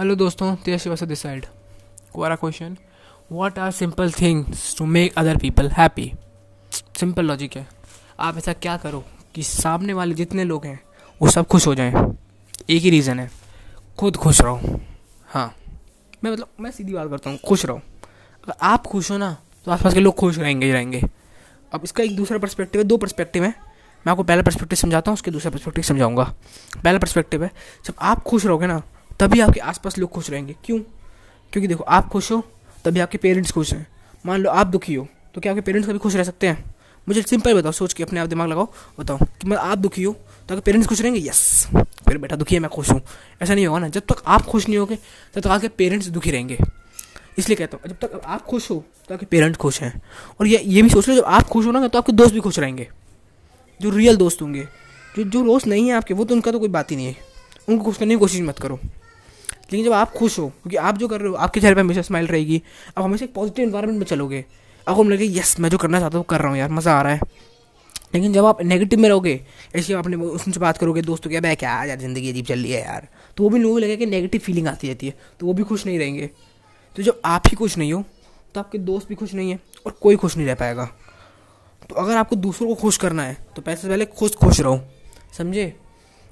Hello दोस्तों Tej Srivastava this side Quora question what are simple things to make other people happy simple logic है. आप ऐसा क्या करो कि सामने वाले जितने लोग हैं, वो सब खुश हो जाएँ? एक ही रीज़न है. खुद खुश रहो. हाँ. मैं मतलब मैं सीधी बात करता हूँ. खुश रहो. अगर आप खुश हो ना तो आसपास के लोग खुश रहेंगे ही रहेंगे. अब इसका एक दूसरा पर्सपेक्टिव है, दो पर्सपेक्टिव है. मैं आपको पहला पर्सपेक्टिव समझाता हूँ, उसके दूसरा पर्सपेक्टिव समझाऊँगा. पहला पर्सपेक्टिव है, जब आप खुश रहोगे ना तभी आपके आसपास लोग खुश रहेंगे। क्यों? क्योंकि देखो, आप खुश हो, तभी आपके पेरेंट्स खुश हैं। मान लो आप दुखी हो तो क्या आपके पेरेंट्स कभी खुश रह सकते हैं? मुझे सिंपल बताओ, सोच के अपने आप दिमाग लगाओ, बताओ कि मैं आप दुखी हो तो आपके पेरेंट्स खुश रहेंगे? यस मेरे बेटा दुखी है, मैं खुश हूँ। ऐसा नहीं होगा ना, जब तक आप खुश नहीं होगे, तब तक आपके पेरेंट्स दुखी रहेंगे। इसलिए कहता हूँ, जब तक आप खुश हो तो आपके पेरेंट्स खुश हैं। और ये ये भी सोच लो, जब आप खुश हो ना तो आपके दोस्त भी खुश रहेंगे। जो रियल दोस्त होंगे, जो जो दोस्त नहीं है आपके, वो तो उनका तो कोई बात ही नहीं है। उनको खुश करने की कोशिश मत करो। लेकिन जब आप खुश हो, क्योंकि आप जो कर रहे हो, आपके चेहरे पर हमेशा स्माइल रहेगी। आप हमेशा एक पॉजिटिव इन्वायरमेंट में चलोगे। आपको लगे यस, मैं जो करना चाहता हूँ कर रहा हूँ यार, मज़ा आ रहा है। लेकिन जब आप नेगेटिव में रहोगे, ऐसे आप अपने उनसे बात करोगे, दोस्तों, क्या भाई क्या, यार, ज़िंदगी अजीब चल रही है यार। तो वो भी लोगों को लगे कि नेगेटिव फीलिंग आती रहती है तो वो भी खुश नहीं रहेंगे। तो जब आप ही खुश नहीं हो तो आपके दोस्त भी खुश नहीं है और कोई खुश नहीं रह पाएगा। तो अगर आपको दूसरों को खुश करना है तो पैसे से पहले खुश खुश रहो। समझे?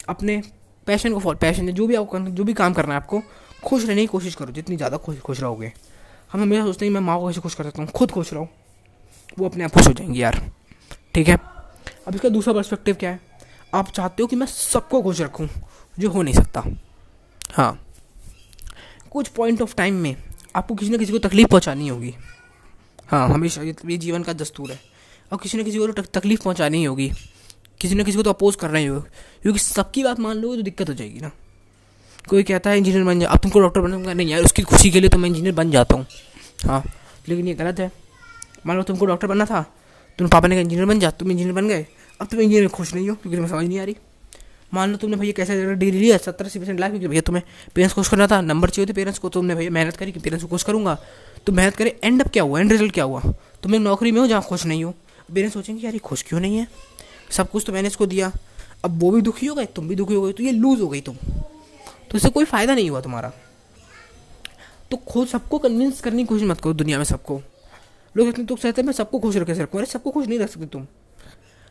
अपने पैशन को फॉलो पैशन जो भी आपको जो भी काम करना है आपको, खुश रहने की कोशिश करो। जितनी ज़्यादा खुश खुश रहोगे। हम हमेशा सोचते हैं, मैं माँ को कैसे खुश कर सकता हूँ? खुद खुश रहो। वो अपने आप खुश हो जाएँगी यार। ठीक है? अब इसका दूसरा पर्सपेक्टिव क्या है? आप चाहते हो कि मैं सबको खुश रखूँ, जो हो नहीं सकता। हाँ। कुछ पॉइंट ऑफ़ टाइम में आपको किसी न किसी को तकलीफ़ पहुँचानी होगी। हाँ हमेशा ये जीवन का दस्तूर है। और किसी न किसी को तो तकलीफ़ पहुँचानी होगी। किसी ना किसी को तो अपोज करना ही होगा क्योंकि सबकी बात मान लो तो दिक्कत हो जाएगी ना। कोई कहता है इंजीनियर बन जा, अब तुमको डॉक्टर बनूँगा नहीं यार, उसकी खुशी के लिए तो मैं इंजीनियर बन जाता हूँ। हाँ लेकिन ये गलत है। मान लो तुमको डॉक्टर बनना था, तुम पापा ने कहा इंजीनियर बन जा, तुम इंजीनियर बन गए। अब तुम इंजीनियर खुश नहीं हो, क्योंकि तुम्हें समझ नहीं आ रही। मान लो तुमने भैया कैसे डिग्री लिया, सत्तर अस्सी परसेंट लाख क्योंकि भैया तुम्हें पेरेंट्स को खुश करना था नंबर चाहिए थे पेरेंट्स को, तुमने भैया मेहनत करी कि पेरेंट्स को खुश करूँगा। तो मेहनत करें एंड अप क्या हुआ एंड रिज़ल्ट क्या हुआ? तुम एक नौकरी में हो जहाँ खुश नहीं हो। पेरेंट्स सोचेंगे, यार ये खुश क्यों नहीं है? सब कुछ तो मैंने इसको दिया। अब वो भी दुखी हो गए, तुम भी दुखी हो गए तो ये लूज हो गई तुम। तो इससे कोई फ़ायदा नहीं हुआ तुम्हारा। तो खुद सबको कन्विंस करने की कोशिश मत करो दुनिया में सबको। लोग इतने दुख सहते मैं सबको खुश रखे रखूँ अरे सबको खुश नहीं रख सकते तुम।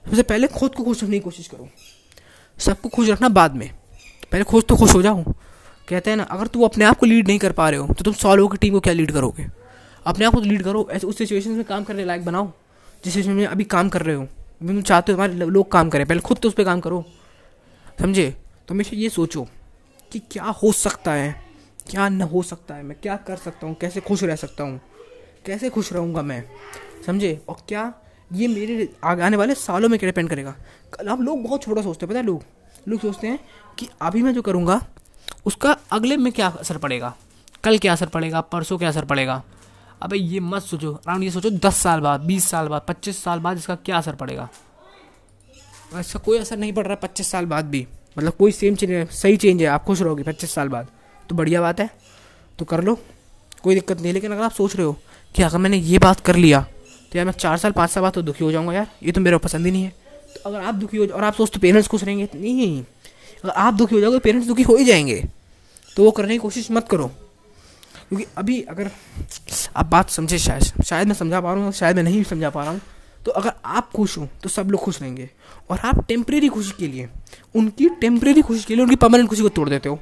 सबसे पहले खुद को खुश रखने की कोशिश करो। सबको खुश रखना बाद में। पहले खुश तो खुश हो जाओ। कहते हैं ना, अगर तुम अपने आप को लीड नहीं कर पा रहे हो तो तुम सौ लोगों की टीम को क्या लीड करोगे? अपने आप को लीड करो, ऐसे उस सिचुएशन में काम करने लायक बनाओ, जिस सिचुएशन में अभी काम कर रहे हो। तुम चाहते हो हमारे लोग काम करें। पहले खुद तो उस पर काम करो। समझे? तो हमेशा ये सोचो कि क्या हो सकता है, क्या न हो सकता है, मैं क्या कर सकता हूँ, कैसे खुश रह सकता हूँ, कैसे खुश रहूँगा मैं? समझे? और क्या ये मेरे आने वाले सालों में क्या डिपेंड करेगा? कल अब लोग बहुत छोटा सोचते हैं, पता है लोग? लोग सोचते हैं कि अभी मैं जो करूँगा, उसका अगले में क्या असर पड़ेगा? कल क्या असर पड़ेगा? परसों क्या असर पड़ेगा? अबे ये मत सोचो। अराउंड ये सोचो, दस साल बाद, बीस साल बाद, पच्चीस साल बाद इसका क्या असर पड़ेगा? इसका कोई असर नहीं पड़ रहा पच्चीस साल बाद भी। मतलब कोई सेम चेंज सही चेंज है, आप खुश रहोगे पच्चीस साल बाद। तो बढ़िया बात है। तो कर लो, कोई दिक्कत नहीं लेकिन अगर आप सोच रहे हो कि अगर मैंने ये बात कर लिया तो यार मैं चार साल, पाँच साल बाद तो दुखी हो जाऊँगा यार। ये तो मेरा पसंद ही नहीं है। तो अगर आप दुखी हो और आप सोचते पेरेंट्स खुश रहेंगे, नहीं। अगर आप दुखी हो जाओगे पेरेंट्स दुखी हो ही जाएँगे। तो वो करने की कोशिश मत करो। क्योंकि अभी अगर आप बात समझे शायद शायद मैं समझा पा रहा हूँ, शायद मैं नहीं समझा पा रहा हूँ तो अगर आप खुश हो तो सब लोग खुश रहेंगे। और आप टेम्प्रेरी खुशी के लिए, उनकी टेम्प्रेरी खुशी के लिए उनकी परमानेंट खुशी को तोड़ देते हो।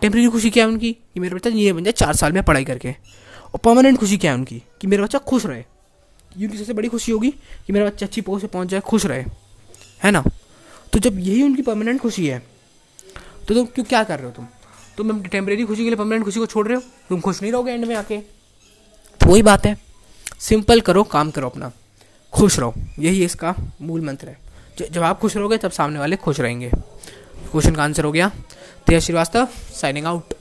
टेम्प्रेरी खुशी क्या है उनकी? कि मेरा बच्चा ये बन जाए चार साल में पढ़ाई करके। और परमानेंट खुशी क्या है उनकी? कि मेरा बच्चा खुश रहे। ये उनकी सबसे बड़ी खुशी होगी कि मेरा बच्चा अच्छी पोस्ट से पहुँच जाए, खुश रहे। है ना? तो जब यही उनकी परमानेंट खुशी है तो तुम क्यों क्या कर रहे हो तुम? तुम टेम्परेरी खुशी के लिए परमानेंट खुशी को छोड़ रहे हो? तुम खुश नहीं रहोगे एंड में आके? तो वही बात है। सिंपल करो, काम करो अपना। खुश रहो। यही इसका मूल मंत्र है। जब आप खुश रहोगे, तब सामने वाले खुश रहेंगे। क्वेश्चन का आंसर हो गया। तेज श्रीवास्तव साइनिंग आउट